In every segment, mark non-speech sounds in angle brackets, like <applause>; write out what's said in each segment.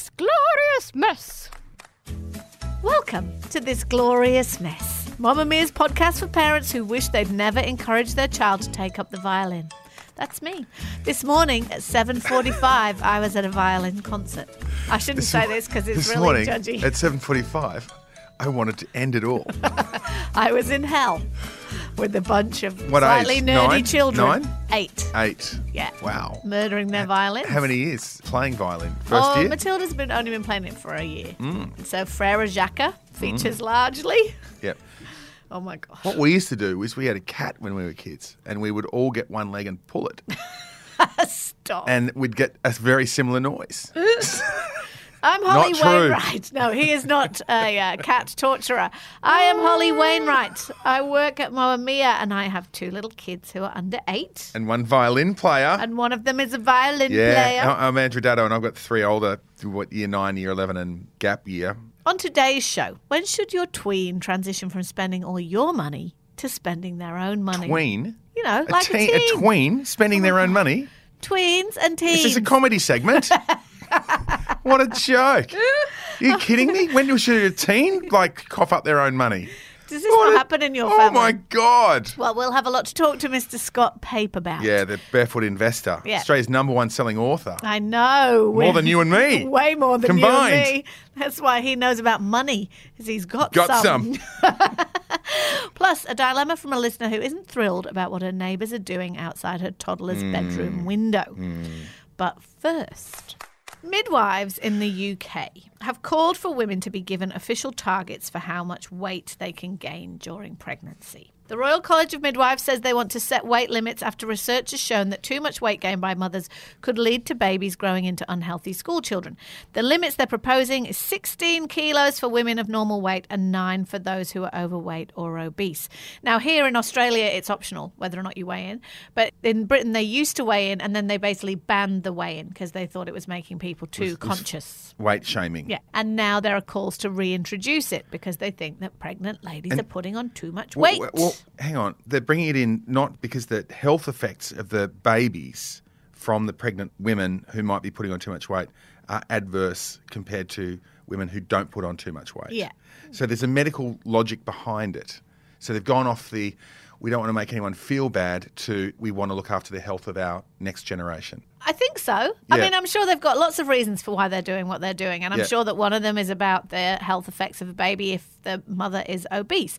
this glorious mess. Welcome to this glorious mess. Mamamia's podcast for parents who wish they'd never encouraged their child to take up the violin. That's me. This morning at 7:45, I was at a violin concert. I shouldn't say this because it's this really morning judgy. at 7:45, I wanted to end it all. <laughs> I was in hell with a bunch of What slightly age? nerdy Nine? children. Nine? Eight. Eight. Yeah. Wow. Murdering their violin. How many years playing violin? First oh, year. Matilda's been only been playing it for a year. Mm. So Frere Jacques features largely. Yep. <laughs> Oh my gosh. What we used to do was we had a cat when we were kids, and we would all get one leg and pull it, <laughs> Stop. and we'd get a very similar noise. <laughs> I'm Holly. Wainwright. No, he is not a uh, cat torturer. I am Holly Wainwright. I work at Mamamia and I have two little kids who are under eight. And one violin player. And one of them is a violin yeah, player. I'm Andrew Daddo and I've got three older, what year nine, year eleven, and gap year. On today's show, when should your tween transition from spending all your money to spending their own money? Tween. You know, A, like teen, a teen. a tween spending their own money. Tweens and teens. This is a comedy segment? <laughs> <laughs> what a joke! Are you kidding me? When should a teen like cough up their own money? Does this What not a- happen in your oh family? Oh my god! Well, we'll have a lot to talk to Mr. Scott Pape about. Yeah, the barefoot investor, Yeah. Australia's number one selling author. I know. More than you and me. <laughs> Way more than Combined. you and me. That's why he knows about money, because he's got, Got some. some. <laughs> Plus, a dilemma from a listener who isn't thrilled about what her neighbours are doing outside her toddler's Hmm. bedroom window. But first. Midwives in the UK have called for women to be given official targets for how much weight they can gain during pregnancy. The Royal College of Midwives says they want to set weight limits after research has shown that too much weight gain by mothers could lead to babies growing into unhealthy school children. The limits they're proposing is 16 kilos for women of normal weight and 9 for those who are overweight or obese. Now, here in Australia, it's optional whether or not you weigh in, but in Britain, they used to weigh in and then they basically banned the weigh in because they thought it was making people too conscious. Weight shaming. Yeah, and now there are calls to reintroduce it because they think that pregnant ladies And- are putting on too much Well, weight. well, well, hang on. They're bringing it in not because the health effects of the babies from the pregnant women who might be putting on too much weight are adverse compared to women who don't put on too much weight. Yeah. So there's a medical logic behind it. So they've gone off the we don't want to make anyone feel bad to we want to look after the health of our next generation. I think so. I mean, I'm sure they've got lots of reasons for why they're doing what they're doing, and I'm Yeah. sure that one of them is about the health effects of a baby if the mother is obese.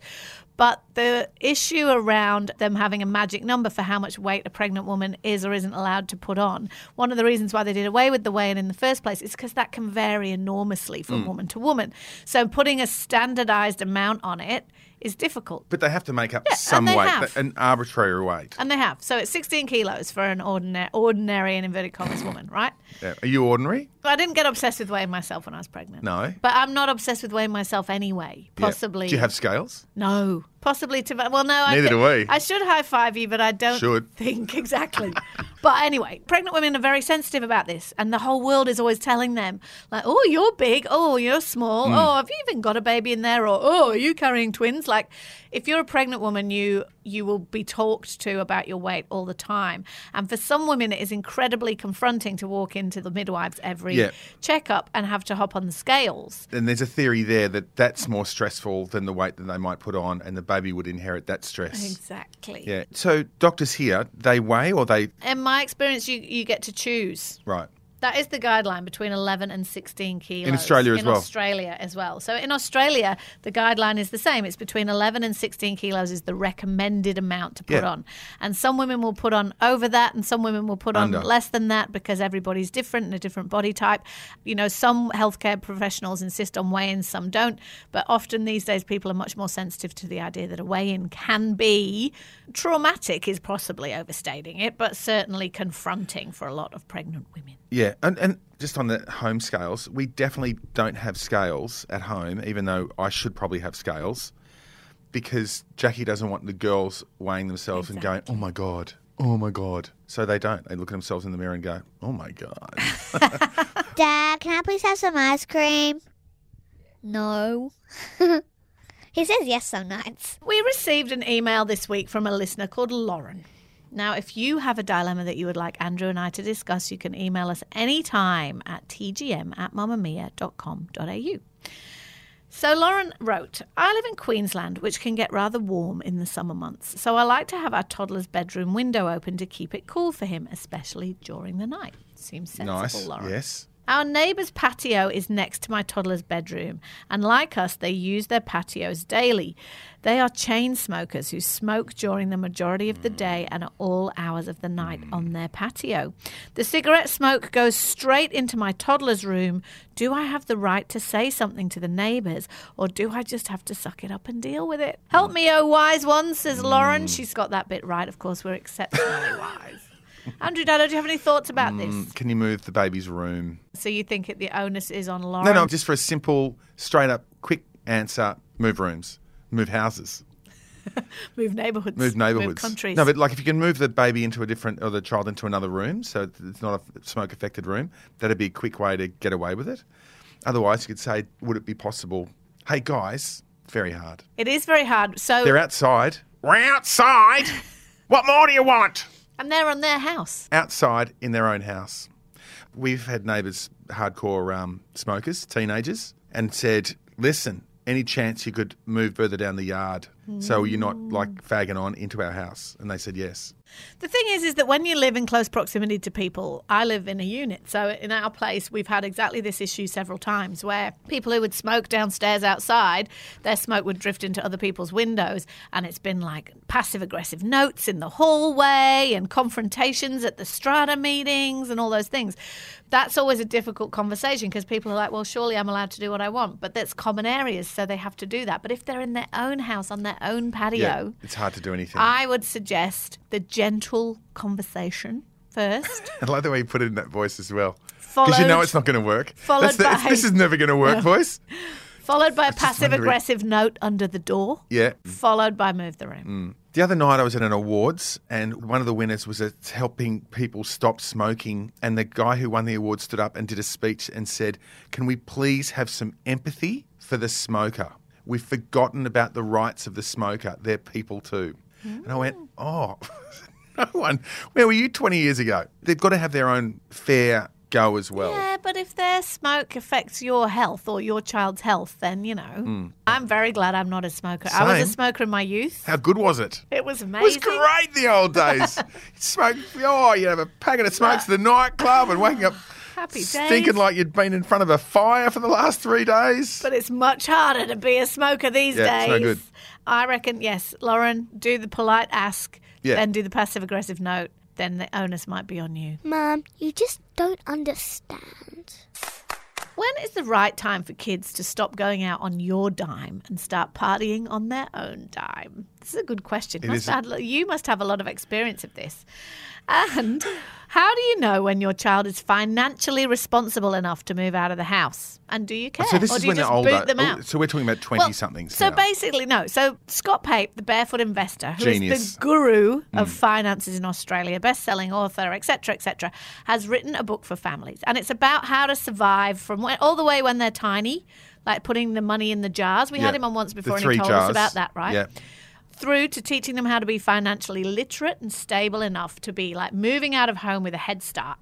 But the issue around them having a magic number for how much weight a pregnant woman is or isn't allowed to put on, one of the reasons why they did away with the weigh in in the first place is because that can vary enormously from Mm. woman to woman. So putting a standardized amount on it is difficult. But they have to make up Yeah, some and weight, have. an arbitrary weight. And they have. So it's 16 kilos for an ordinary, ordinary in inverted commas woman, right? Yeah. Are you ordinary? I didn't get obsessed with weighing myself when I was pregnant. No. But I'm not obsessed with weighing myself anyway. Yeah. Possibly. Do you have scales? No. Possibly to. Well, no. I Neither thi- do we. I should high five you, but I don't Should. <laughs> think exactly. but anyway, pregnant women are very sensitive about this, and the whole world is always telling them, like, "Oh, you're big. Oh, you're small. Hmm. Oh, have you even got a baby in there? Or oh, are you carrying twins?" Like, if you're a pregnant woman, you you will be talked to about your weight all the time, and for some women, it is incredibly confronting to walk into the midwives every Yeah. checkup and have to hop on the scales. And there's a theory there that that's more stressful than the weight that they might put on, and the baby would inherit that stress. Exactly. Yeah. So doctors here, they weigh or they In my experience, you, you get to choose. right. That is the guideline between 11 and 16 kilos. In Australia as in well. Australia as well. So in Australia, the guideline is the same. It's between 11 and 16 kilos is the recommended amount to put Yeah. on. And some women will put on over that and some women will put on less than that because everybody's different and a different body type. You know, some healthcare professionals insist on weigh-ins, some don't. But often these days, people are much more sensitive to the idea that a weigh-in can be traumatic is possibly overstating it, but certainly confronting for a lot of pregnant women. Yeah, and and just on the home scales, we definitely don't have scales at home, even though I should probably have scales, because Jackie doesn't want the girls weighing themselves and going, "Oh my god, oh my god." So they don't. They look at themselves in the mirror and go, "Oh my god." <laughs> Dad, can I please have some ice cream? No. <laughs> he says yes some nights. We received an email this week from a listener called Lauren. Now, if you have a dilemma that you would like Andrew and I to discuss, you can email us anytime at tgm at mamamia.com.au. So Lauren wrote, I live in Queensland, which can get rather warm in the summer months. So I like to have our toddler's bedroom window open to keep it cool for him, especially during the night. Seems sensible, Nice. Lauren. Yes. Our neighbour's patio is next to my toddler's bedroom, and like us, they use their patios daily. They are chain smokers who smoke during the majority of the day and at all hours of the night on their patio. The cigarette smoke goes straight into my toddler's room. Do I have the right to say something to the neighbours, or do I just have to suck it up and deal with it? Help me, oh wise one, says Lauren. Mm. She's got that bit right. Of course, we're exceptionally <laughs> wise. Andrew Daddo, do you have any thoughts about mm, this? Can you move the baby's room? So you think it, the onus is on Lauren? No, no, just for a simple, straight up, quick answer move rooms, move houses, <laughs> move neighbourhoods, move neighbourhoods. countries. No, but like if you can move the baby into a different, or the child into another room, so it's not a smoke affected room, that'd be a quick way to get away with it. Otherwise, you could say, would it be possible? Hey, guys, very hard. it is very hard. So They're outside. We're outside. <laughs> what more do you want? And they're on their house. outside in their own house. We've had neighbours, hardcore um, smokers, teenagers, and said, listen, any chance you could move further down the yard so you're not like fagging on into our house? And they said yes. The thing is, is that when you live in close proximity to people, I live in a unit. So in our place, we've had exactly this issue several times where people who would smoke downstairs outside, their smoke would drift into other people's windows. And it's been like passive aggressive notes in the hallway and confrontations at the strata meetings and all those things. That's always a difficult conversation because people are like, well, surely I'm allowed to do what I want. But that's common areas, so they have to do that. But if they're in their own house on their own patio, Yeah, it's hard to do anything. I would suggest the gentle conversation first, <laughs> I like the way you put it in that voice as well. Because you know it's not going to work. followed the- by- this is never going to work, <laughs> voice. followed by a passive aggressive note under the door, Yeah. followed by move the room. Mm. The other night I was at an awards and one of the winners was at helping people stop smoking and the guy who won the award stood up and did a speech and said, "Can we please have some empathy for the smoker? We've forgotten about the rights of the smoker. They're people too." Hmm. And I went, "Oh, <laughs> no one. Where were you 20 years ago? They've got to have their own fair go as well." Yeah, but if their smoke affects your health or your child's health, then you know. Hmm. I'm very glad I'm not a smoker. I was a. Smoker in my youth. How good was it? It was amazing. It was great in the old days. <laughs> Smoke, oh, you have a packet of smokes to the nightclub and waking up <laughs> Happy stinking days. like you'd been in front of a fire for the last three days. But it's much harder to be a smoker these Yeah, days. it's no good. I reckon, yes, Lauren, do the polite ask, Yeah. then do the passive aggressive note, then the onus might be on you. Mum, you just don't understand. When is the right time for kids to stop going out on your dime and start partying on their own dime? This is a good question. Must a- have- you must have a lot of experience of this. And how do you know when your child is financially responsible enough to move out of the house? And do you care? so this or is do you when just they're older. boot them out? So we're talking about Well, twenty somethings. So now. basically, no. So Scott Pape, the barefoot investor, who is Genius. the guru of Hmm. finances in Australia, best-selling author, etc., etc., has written a book for families, and it's about how to survive from when, all the way when they're tiny, like putting the money in the jars. We had him on once before, and he told jars. us about that, right? Yeah. Through to teaching them how to be financially literate and stable enough to be like moving out of home with a head start.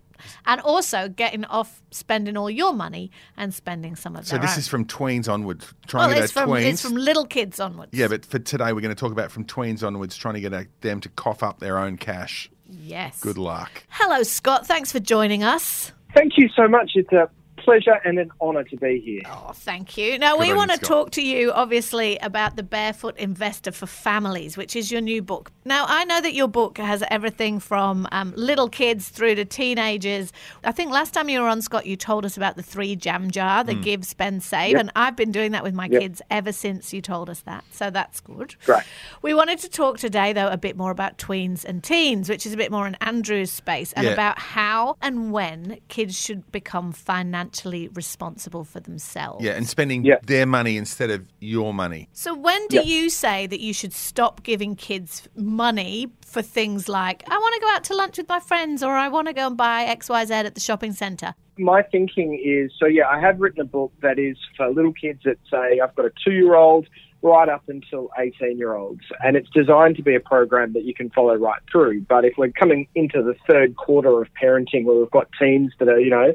And also getting off spending all your money and spending some of So this own. is from tweens onwards. Trying well, to get it's our from, tweens. it's from little kids onwards. yeah, but for today we're going to talk about from tweens onwards, trying to get them to cough up their own cash. Yes. Good luck. Hello, Scott. Thanks for joining us. Thank you so much. It's a pleasure and an honour to be here. Oh, thank you. Now, Good we want to Scott. talk to you, obviously, about The Barefoot Investor for Families, which is your new book. Now, I know that your book has everything from um, little kids through to teenagers. I think last time you were on, Scott, you told us about the three jam jar, the give, spend, save. And I've been doing that with my Yep. kids ever since you told us that. So that's good. Great. We wanted to talk today, though, a bit more about tweens and teens, which is a bit more in Andrew's space, and Yeah. about how and when kids should become financially responsible for themselves. Yeah, and spending Yeah. their money instead of your money. So, when do Yeah. you say that you should stop giving kids money for things like, I want to go out to lunch with my friends or I want to go and buy XYZ at the shopping centre? my thinking is so yeah, I have written a book that is for little kids that say I've got a two year old right up until 18 year olds. And it's designed to be a program that you can follow right through. But if we're coming into the third quarter of parenting where we've got teens that are, you know,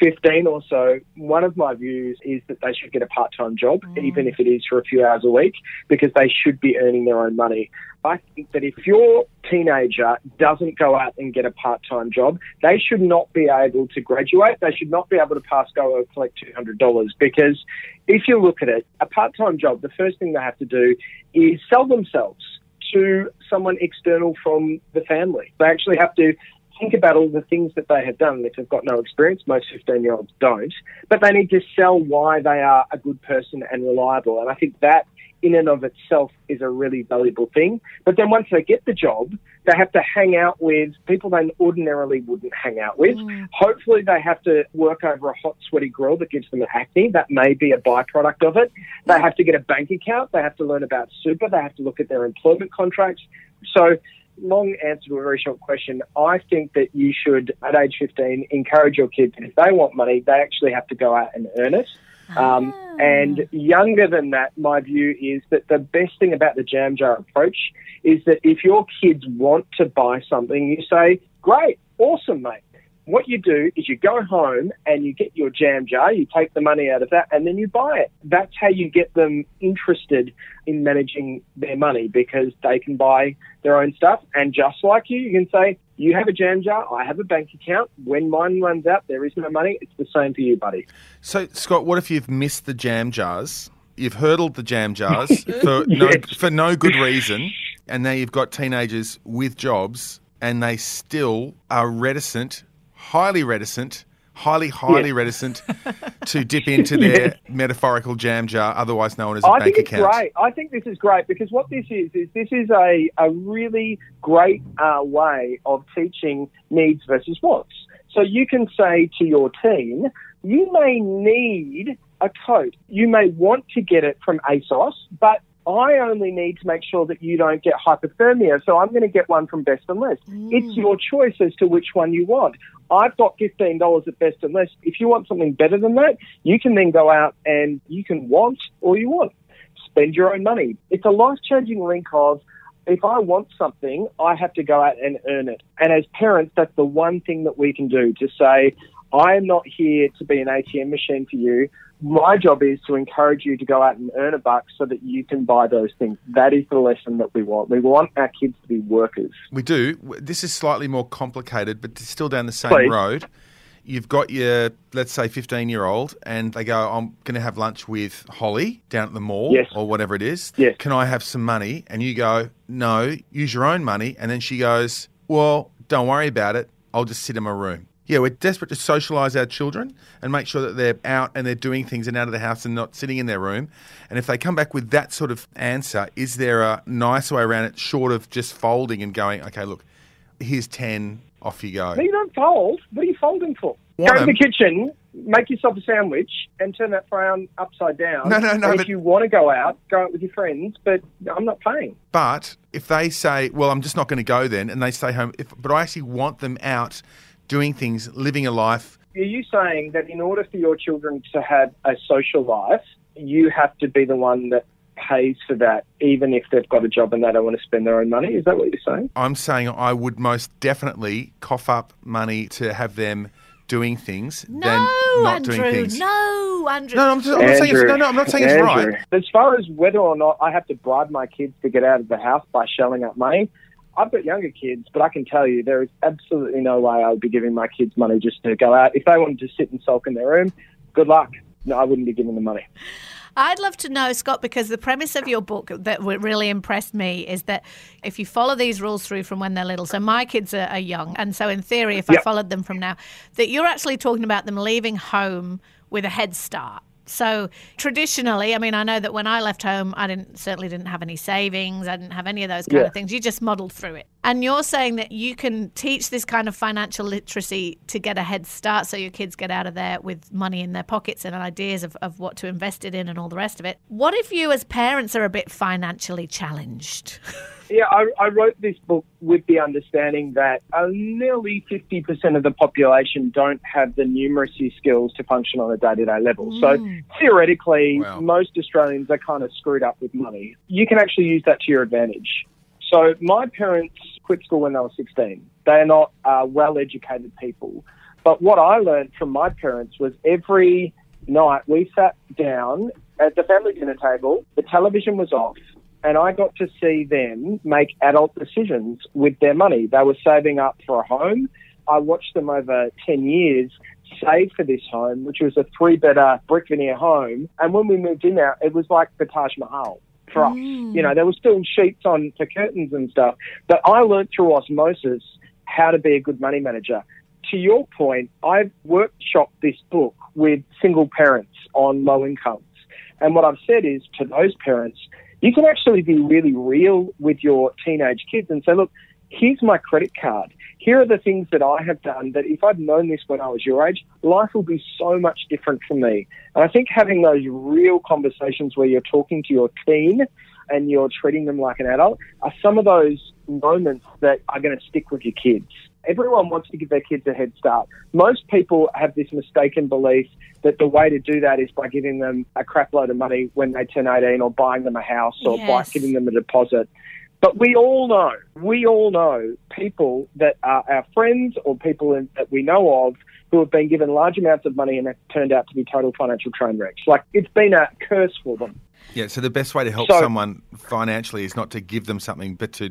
15 or so, one of my views is that they should get a part time job, mm. even if it is for a few hours a week, because they should be earning their own money. I think that if your teenager doesn't go out and get a part time job, they should not be able to graduate. They should not be able to pass go or collect $200 because if you look at it, a part time job, the first thing they have to do is sell themselves to someone external from the family. They actually have to think about all the things that they have done. If they've got no experience, most 15 year olds don't, but they need to sell why they are a good person and reliable. And I think that in and of itself is a really valuable thing. But then once they get the job, they have to hang out with people they ordinarily wouldn't hang out with. Mm. Hopefully, they have to work over a hot, sweaty grill that gives them acne. That may be a byproduct of it. They have to get a bank account. They have to learn about super. They have to look at their employment contracts. So, long answer to a very short question. I think that you should, at age 15, encourage your kids. If they want money, they actually have to go out and earn it. Um, and younger than that, my view is that the best thing about the jam jar approach is that if your kids want to buy something, you say, great, awesome, mate. What you do is you go home and you get your jam jar, you take the money out of that, and then you buy it. That's how you get them interested in managing their money because they can buy their own stuff. And just like you, you can say, you have a jam jar, I have a bank account. When mine runs out, there is no money. It's the same for you, buddy. So, Scott, what if you've missed the jam jars? You've hurdled the jam jars <laughs> for <laughs> no Yes. for no good reason, and now you've got teenagers with jobs, and they still are reticent, highly reticent, highly highly Yes. reticent <laughs> to dip into their metaphorical jam jar, otherwise known as a I bank think it's account. great. I think this is great because what this is is this is a, a really great uh, way of teaching needs versus wants. So you can say to your teen, you may need a coat. You may want to get it from ASOS, but I only need to make sure that you don't get hypothermia, so I'm going to get one from Best and Less. Mm. It's your choice as to which one you want. I've got $15 at Best and Less. If you want something better than that, you can then go out and you can want all you want. Spend your own money. It's a life changing link of if I want something, I have to go out and earn it. And as parents, that's the one thing that we can do to say, I am not here to be an ATM machine for you. My job is to encourage you to go out and earn a buck so that you can buy those things. That is the lesson that we want. We want our kids to be workers. We do. This is slightly more complicated, but it's still down the same Please. road. You've got your, let's say, 15 year old, and they go, I'm going to have lunch with Holly down at the mall Yes. or whatever it is. Yes. Can I have some money? And you go, No, use your own money. And then she goes, Well, don't worry about it. I'll just sit in my room. Yeah, we're desperate to socialise our children and make sure that they're out and they're doing things and out of the house and not sitting in their room. And if they come back with that sort of answer, is there a nice way around it, short of just folding and going, okay, look, here's 10, off you go? No, you don't fold. What are you folding for? Go to the kitchen, make yourself a sandwich, and turn that frown upside down. No, no, no, And if you want to go out, go out with your friends, but I'm not paying. But if they say, well, I'm just not going to go then, and they stay home, if, but I actually want them out doing things, living a life. Are you saying that in order for your children to have a social life, you have to be the one that pays for that, even if they've got a job and they don't want to spend their own money? Is that what you're saying? I'm saying I would most definitely cough up money to have them doing things No, than not Andrew. doing things. No, Andrew. No, I'm, just, I'm not saying it's, no, no, I'm not saying it's Andrew, right. As far as whether or not I have to bribe my kids to get out of the house by shelling out money, I've got younger kids, but I can tell you there is absolutely no way I would be giving my kids money just to go out. If they wanted to sit and sulk in their room, good luck. No, I wouldn't be giving them money. I'd love to know, Scott, because the premise of your book that really impressed me is that if you follow these rules through from when they're little, so my kids are, are young, and so in theory, if I followed them from now, that you're actually talking about them leaving home with a head start. So traditionally, I mean, I know that when I left home, I didn't certainly didn't have any savings. I didn't have any of those kind Yeah. of things. You just muddled through it. And you're saying that you can teach this kind of financial literacy to get a head start, so your kids get out of there with money in their pockets and ideas of, of what to invest it in and all the rest of it. What if you, as parents, are a bit financially challenged? <laughs> Yeah, I, I wrote this book with the understanding that uh, nearly 50% of the population don't have the numeracy skills to function on a day to day level. So theoretically, Wow. most Australians are kind of screwed up with money. You can actually use that to your advantage. So my parents quit school when they were 16. They are not uh, well educated people. But what I learned from my parents was every night we sat down at the family dinner table, the television was off, and I got to see them make adult decisions with their money. They were saving up for a home. I watched them over 10 years save for this home, which was a three better brick veneer home. And when we moved in there, it was like the Taj Mahal for us. Mm. You know, there were still sheets on for curtains and stuff. But I learned through osmosis how to be a good money manager. To your point, I've workshopped this book with single parents on low incomes. And what I've said is to those parents, you can actually be really real with your teenage kids and say, look, here's my credit card. Here are the things that I have done that if I'd known this when I was your age, life would be so much different for me. And I think having those real conversations where you're talking to your teen and you're treating them like an adult are some of those moments that are going to stick with your kids. Everyone wants to give their kids a head start. Most people have this mistaken belief that the way to do that is by giving them a crap load of money when they turn 18 or buying them a house or by giving them a deposit. But we all know, we all know people that are our friends or people in, that we know of who have been given large amounts of money and have turned out to be total financial train wrecks. Like it's been a curse for them. Yeah, so the best way to help So- someone financially is not to give them something, but to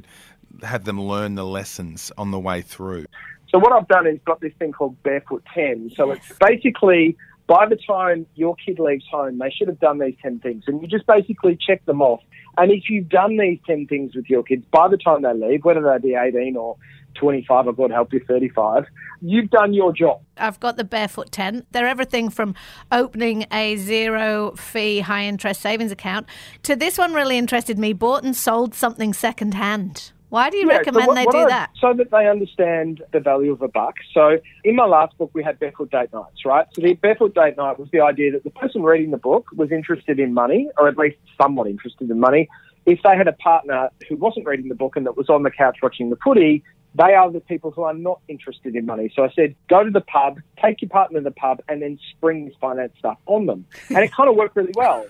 have them learn the lessons on the way through. So what I've done is got this thing called Barefoot 10. So it's basically by the time your kid leaves home, they should have done these 10 things. And you just basically check them off. And if you've done these 10 things with your kids, by the time they leave, whether they be 18 or 25 or God help you, 35, you've done your job. I've got the Barefoot 10. They're everything from opening a zero fee, high interest savings account to this one really interested me bought and sold something second hand. Why do you Yeah, so recommend what- they what do I- that? So that they understand the value of a buck. So in my last book, we had barefoot date nights, right? So the barefoot date night was the idea that the person reading the book was interested in money, or at least somewhat interested in money. If they had a partner who wasn't reading the book and that was on the couch watching the footy, they are the people who are not interested in money. So I said, go to the pub, take your partner to the pub, and then spring this finance stuff on them. And it kind of worked really well.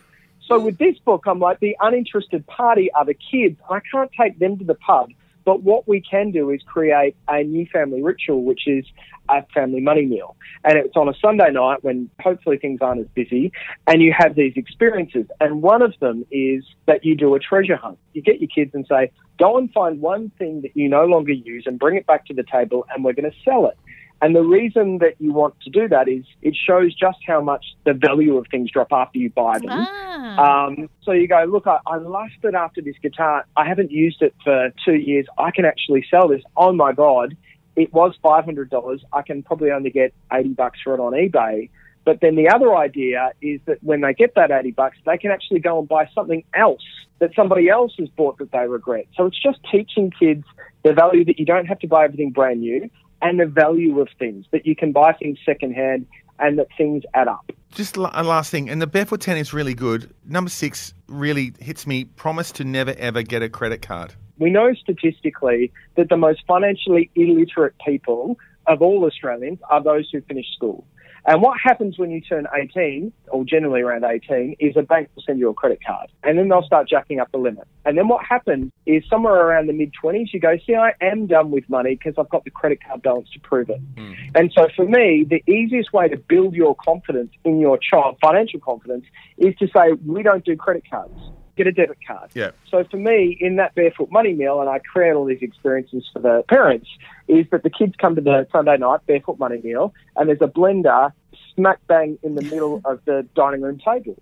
So with this book, I'm like, the uninterested party are the kids. I can't take them to the pub. But what we can do is create a new family ritual, which is a family money meal. And it's on a Sunday night when hopefully things aren't as busy and you have these experiences. And one of them is that you do a treasure hunt. You get your kids and say, go and find one thing that you no longer use and bring it back to the table and we're going to sell it. And the reason that you want to do that is it shows just how much the value of things drop after you buy them. Ah. Um, so you go, look, I, I lost it after this guitar. I haven't used it for two years. I can actually sell this. Oh my God, it was $500. I can probably only get 80 bucks for it on eBay. But then the other idea is that when they get that 80 bucks, they can actually go and buy something else that somebody else has bought that they regret. So it's just teaching kids the value that you don't have to buy everything brand new and the value of things, that you can buy things secondhand and that things add up. Just a last thing, and the barefoot ten is really good. Number six really hits me. Promise to never ever get a credit card. We know statistically that the most financially illiterate people of all Australians are those who finish school. And what happens when you turn 18, or generally around 18, is a bank will send you a credit card. And then they'll start jacking up the limit. And then what happens is somewhere around the mid 20s, you go, see, I am done with money because I've got the credit card balance to prove it. Hmm. And so for me, the easiest way to build your confidence in your child, financial confidence, is to say, we don't do credit cards. Get a debit card. Yeah. So for me, in that barefoot money meal, and I create all these experiences for the parents, is that the kids come to the Sunday night barefoot money meal, and there's a blender smack bang in the middle of the dining room table.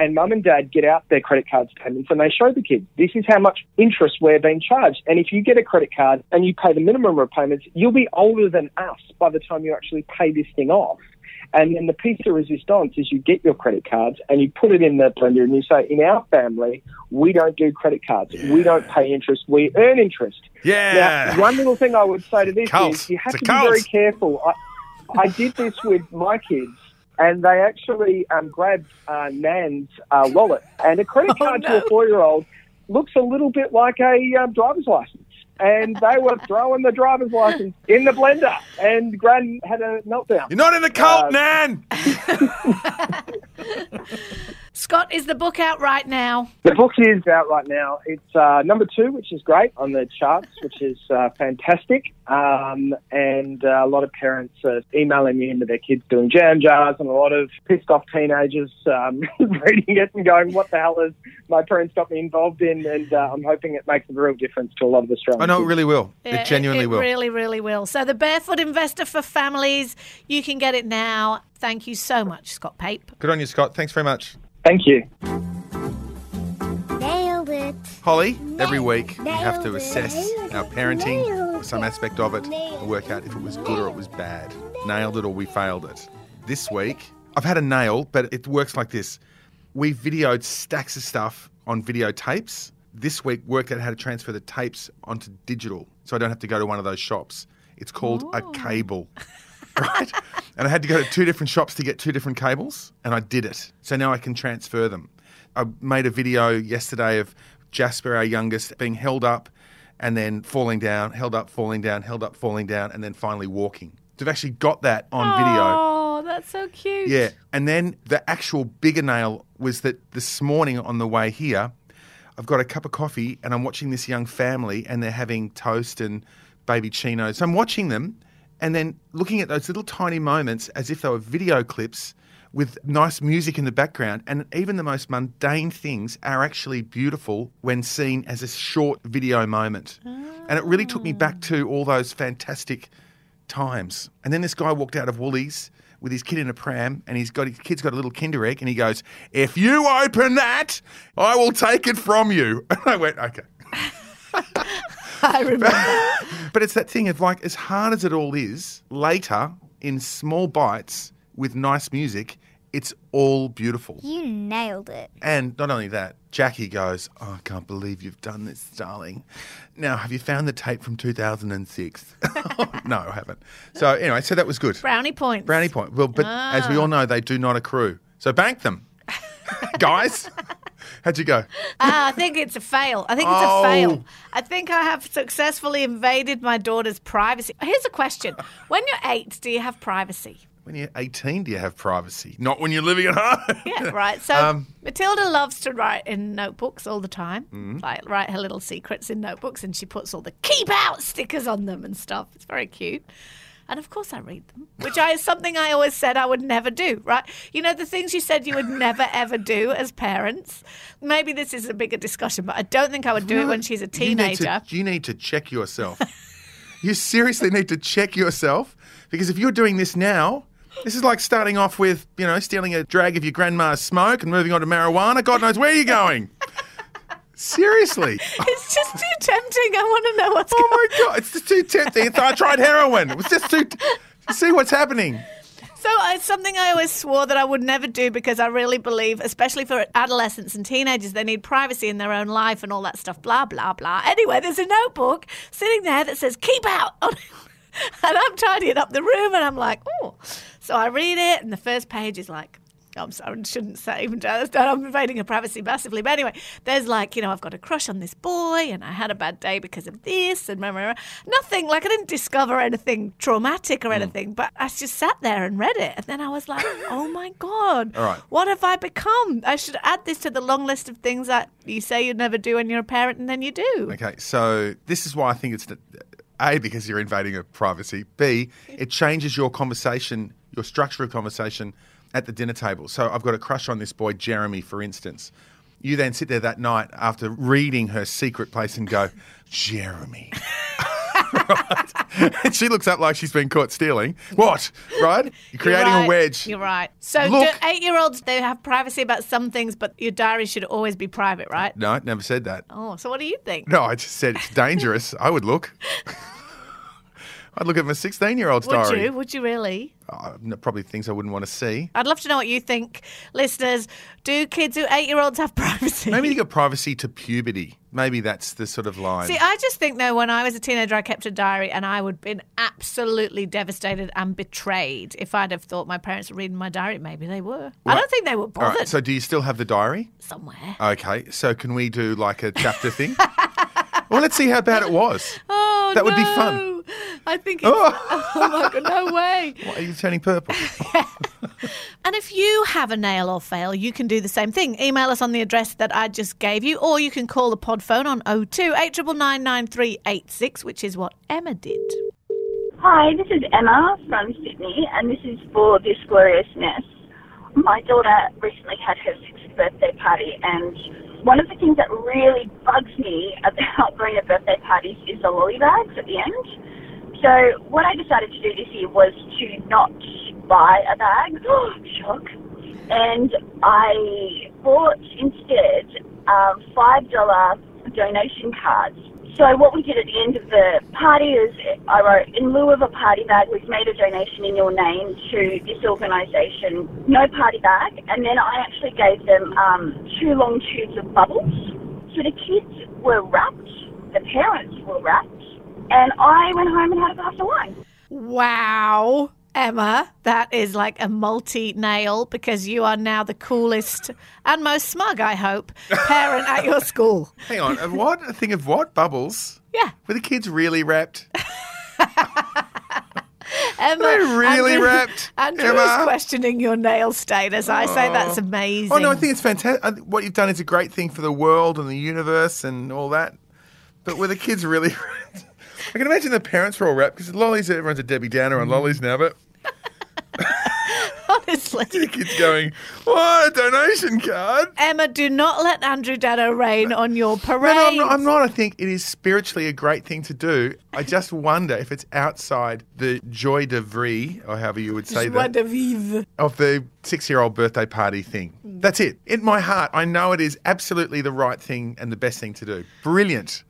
And mum and dad get out their credit card statements and they show the kids, this is how much interest we're being charged. And if you get a credit card and you pay the minimum repayments, you'll be older than us by the time you actually pay this thing off. And then the piece de resistance is you get your credit cards and you put it in the blender and you say, in our family, we don't do credit cards. We don't pay interest. We earn interest. Yeah. Now, one little thing I would say to this Cult. is you have to be cult. very careful. I, I did this with my kids, and they actually um, grabbed uh, Nan's uh, wallet and a credit Oh, card no. to a four-year-old. looks a little bit like a um, driver's license. And they were throwing the driver's license in the blender, and Gran had a meltdown. You're not in the cult, Uh, Nan! <laughs> Scott, is the book out right now? The book is out right now. It's uh, number two, which is great on the charts, which is uh, fantastic. Um, and uh, a lot of parents are emailing me into their kids doing jam jars, and a lot of pissed off teenagers um, <laughs> reading it and going, "What the hell has my parents got me involved in?" And uh, I'm hoping it makes a real difference to a lot of Australians. I know it really will. Yeah, It genuinely it will. really, really will. So, The Barefoot Investor for Families, you can get it now. Thank you so much, Scott Pape. Good on you, Scott. Thanks very much. Thank you. Nailed it. Holly, every week we have to Nailed assess our parenting, it. some aspect of it, and work out if it was good or it was bad. Nailed it or we failed it. This week, I've had a nail, but it works like this. We videoed stacks of stuff on videotapes. This week, worked out how to transfer the tapes onto digital so I don't have to go to one of those shops. It's called a oh. cable. <laughs> <laughs> right? And I had to go to two different shops to get two different cables, and I did it. So now I can transfer them. I made a video yesterday of Jasper, our youngest, being held up and then falling down, held up, falling down, held up, falling down, and then finally walking. They've actually got that on video. Oh, that's so cute. Yeah. And then the actual bigger nail was that this morning on the way here, I've got a cup of coffee and I'm watching this young family and they're having toast and baby chinos. So I'm watching them and then looking at those little tiny moments as if they were video clips with nice music in the background. And even the most mundane things are actually beautiful when seen as a short video moment. And it really took me back to all those fantastic times. And then this guy walked out of Woolies with his kid in a pram, and he's got his kid's got a little Kinder egg, and he goes, "If you open that, I will take it from you." <laughs> And I went, "Okay." <laughs> I remember. But it's that thing of like, as hard as it all is, later in small bites with nice music, it's all beautiful. You nailed it. And not only that, Jackie goes, Oh, I can't believe you've done this, darling. Now, have you found the tape from 2006? <laughs> no, I haven't. So, anyway, so that was good. Brownie points. Brownie point. Well, but as we all ah. know, they do not accrue. So bank them. <laughs> Guys, how'd you go? Ah, I think it's a fail. I think it's Oh. a fail. I think I have successfully invaded my daughter's privacy. Here's a question When you're eight, do you have privacy? When you're 18, do you have privacy? Not when you're living at home. Yeah, right. So Um, Matilda loves to write in notebooks all the time, Mm-hmm. like write her little secrets in notebooks, and she puts all the keep out stickers on them and stuff. It's very cute. And of course, I read them, which I, is something I always said I would never do, right? You know, the things you said you would never, ever do as parents. Maybe this is a bigger discussion, but I don't think I would do it when she's a You need to- teenager. You need to, check yourself. you seriously need to check yourself because if you're doing this now, this is like starting off with, you know, stealing a drag of your grandma's smoke and moving on to marijuana. God knows where you're going. Seriously. <laughs> It's just too tempting. I want to know what's Oh going my God. It's just too tempting. It's, I tried heroin. It was just too. see what's happening. So uh, it's something I always swore that I would never do because I really believe, especially for adolescents and teenagers, they need privacy in their own life and all that stuff. Blah blah blah. Anyway, there's a notebook sitting there that says "Keep out," <laughs> and I'm tidying up the room, and I'm like, oh. So I read it, and the first page is like. I'm sorry, I shouldn't say <laughs> even I'm invading her privacy massively. But anyway, there's like, you know, I've got a crush on this boy and I had a bad day because of this and rah, rah, rah. nothing. Like I didn't discover anything traumatic Hmm. or anything, but I just sat there and read it. And then I was like, <laughs> oh my God, All right. what have I become? I should add this to the long list of things that you say you'd never do when you're a parent and then you do. Okay, so this is why I think it's A, because you're invading her privacy. B, <laughs> it changes your conversation, your structure of conversation at the dinner table. So I've got a crush on this boy, Jeremy, for instance. You then sit there that night after reading her secret place and go, Jeremy. <laughs> right? And she looks up like she's been caught stealing. What? Right? You're You're creating right. a wedge. You're right. So Look- do eight-year-olds they have privacy about some things, but your diary should always be private, right? No, never said that. Oh, so what do you think? No, I just said it's dangerous. I would look. <laughs> I'd look at my 16 year old's Would you? Would you really? Oh, probably things I wouldn't want to see. I'd love to know what you think, listeners. Do kids who eight year olds have <laughs> privacy? Maybe you got privacy to puberty. Maybe that's the sort of line. See, I just think though, when I was a teenager, I kept a diary, and I would have been absolutely devastated and betrayed if I'd have thought my parents were reading my diary. Maybe they were. I don't think they were bothered right. So, do you still have the diary? somewhere. Okay. So, can we do like a chapter thing? <laughs> well, let's see how bad it was. <laughs> Oh, That would be fun. I think it's. Oh. <laughs> Oh, my god, no way. <laughs> Why are you turning purple? And if you have a nail or fail, you can do the same thing. Email us on the address that I just gave you, or you can call the pod phone on 02 899 which is what Emma did. Hi, this is Emma from Sydney, and this is for this gloriousness. My daughter recently had her sixth birthday party, and one of the things that really bugs me about <laughs> going to birthday parties is the lolly bags at the end. So what I decided to do this year was to not buy a bag. <gasps> Shock. And I bought instead um, five dollar donation cards. So what we did at the end of the party is I wrote, in lieu of a party bag, we've made a donation in your name to this organisation. No party bag. And then I actually gave them um, two long tubes of bubbles. So the kids were wrapped, the parents were wrapped, and I went home and had a glass of wine. Wow. Emma, that is like a multi nail because you are now the coolest and most smug, I hope, parent at your school. <laughs> Hang on. A what? A thing of what? Bubbles? Yeah. Were the kids really wrapped? <laughs> Emma, They really Andrew, wrapped, Andrew Emma. is questioning your nail status. I say oh. that's amazing. Oh no, I think it's fantastic. What you've done is a great thing for the world and the universe and all that. But were the kids really? <laughs> I can imagine the parents were all wrapped because lollies. Everyone's a Debbie Downer on lollies now, but honestly. <laughs> the kids going, "What a donation card!" Emma, do not let Andrew Daddo rain on your parade. No, no, I'm not, I'm not. I think it is spiritually a great thing to do. I just wonder if it's outside the joy de vivre, or however you would say Joie that, de vivre. of the six-year-old birthday party thing. That's it. In my heart, I know it is absolutely the right thing and the best thing to do. Brilliant.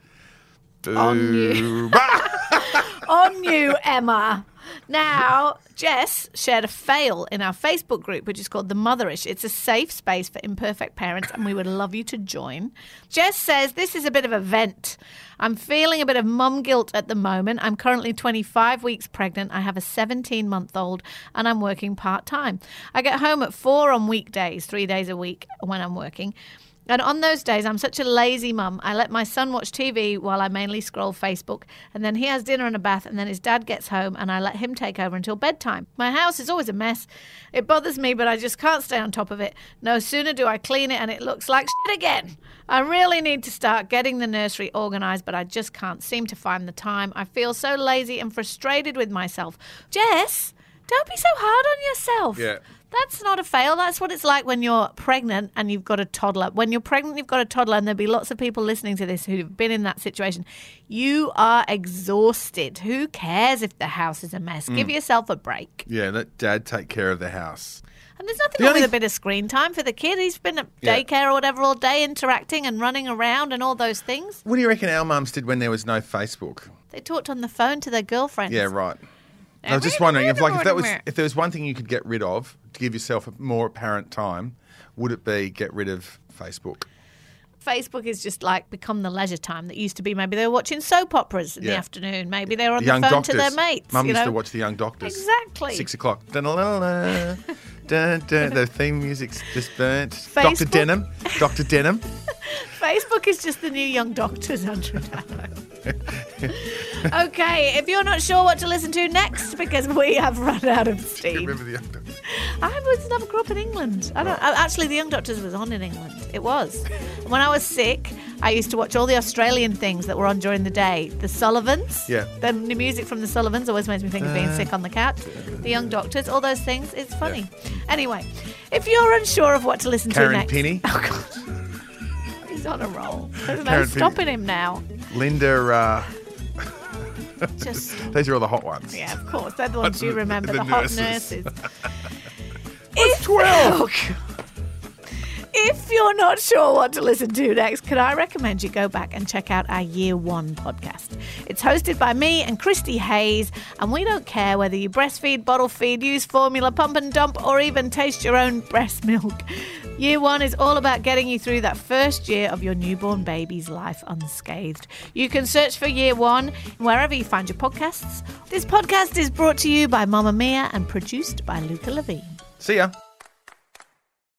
On you. <laughs> On you, Emma. Now, Jess shared a fail in our Facebook group, which is called The Motherish. It's a safe space for imperfect parents, and we would love you to join. Jess says, This is a bit of a vent. I'm feeling a bit of mum guilt at the moment. I'm currently 25 weeks pregnant. I have a 17 month old, and I'm working part time. I get home at four on weekdays, three days a week when I'm working. And on those days, I'm such a lazy mum. I let my son watch TV while I mainly scroll Facebook, and then he has dinner and a bath, and then his dad gets home, and I let him take over until bedtime. My house is always a mess. It bothers me, but I just can't stay on top of it. No sooner do I clean it, and it looks like shit again. I really need to start getting the nursery organised, but I just can't seem to find the time. I feel so lazy and frustrated with myself. Jess, don't be so hard on yourself. Yeah. That's not a fail. That's what it's like when you're pregnant and you've got a toddler. When you're pregnant, you've got a toddler, and there'll be lots of people listening to this who've been in that situation. You are exhausted. Who cares if the house is a mess? Mm. Give yourself a break. yeah, let dad take care of the house. And there's nothing The wrong only- with a bit of screen time for the kid. He's been at Yeah. daycare or whatever all day, interacting and running around and all those things. What do you reckon our mums did when there was no Facebook? They talked on the phone to their girlfriends. Yeah, right. I was just wondering if, like, if that was if there was one thing you could get rid of to give yourself a more apparent time, would it be get rid of Facebook? Facebook is just like become the leisure time that used to be. Maybe they were watching soap operas in the afternoon. Maybe they were on The the phone doctors. to their mates. Mum you used know? to watch the Young Doctors. Exactly. Six o'clock. <laughs> Dun, dun. <laughs> The theme music's just burnt. Facebook? Denham. Doctor Denham. <laughs> Facebook is just the new young doctors, Andrew <laughs> okay, if you're not sure what to listen to next, because we have run out of steam. Remember the Young Doctors? I was never grew up in England. I don't. Actually, the Young Doctors was on in England. It was. When I was sick, I used to watch all the Australian things that were on during the day. The Sullivans. Yeah. The the music from the Sullivans always makes me think of being sick on the couch. The Young Doctors, all those things. It's funny. Anyway, if you're unsure of what to listen to Karen next, Pini. <laughs> Oh God. He's on a roll. There's no Karen stopping him now. Linda. Uh, Just <laughs> those are all the hot ones. yeah, of course. They're the <laughs> ones you remember. the The, hot nurses. nurses. If, 12. Oh, God. If you're not sure what to listen to next, can I recommend you go back and check out our Year One podcast? It's hosted by me and Christy Hayes, and we don't care whether you breastfeed, bottle feed, use formula, pump and dump, or even taste your own breast milk. Year one is all about getting you through that first year of your newborn baby's life unscathed. You can search for Year One wherever you find your podcasts. This podcast is brought to you by Mamamia and produced by Luca Lavigne. See ya.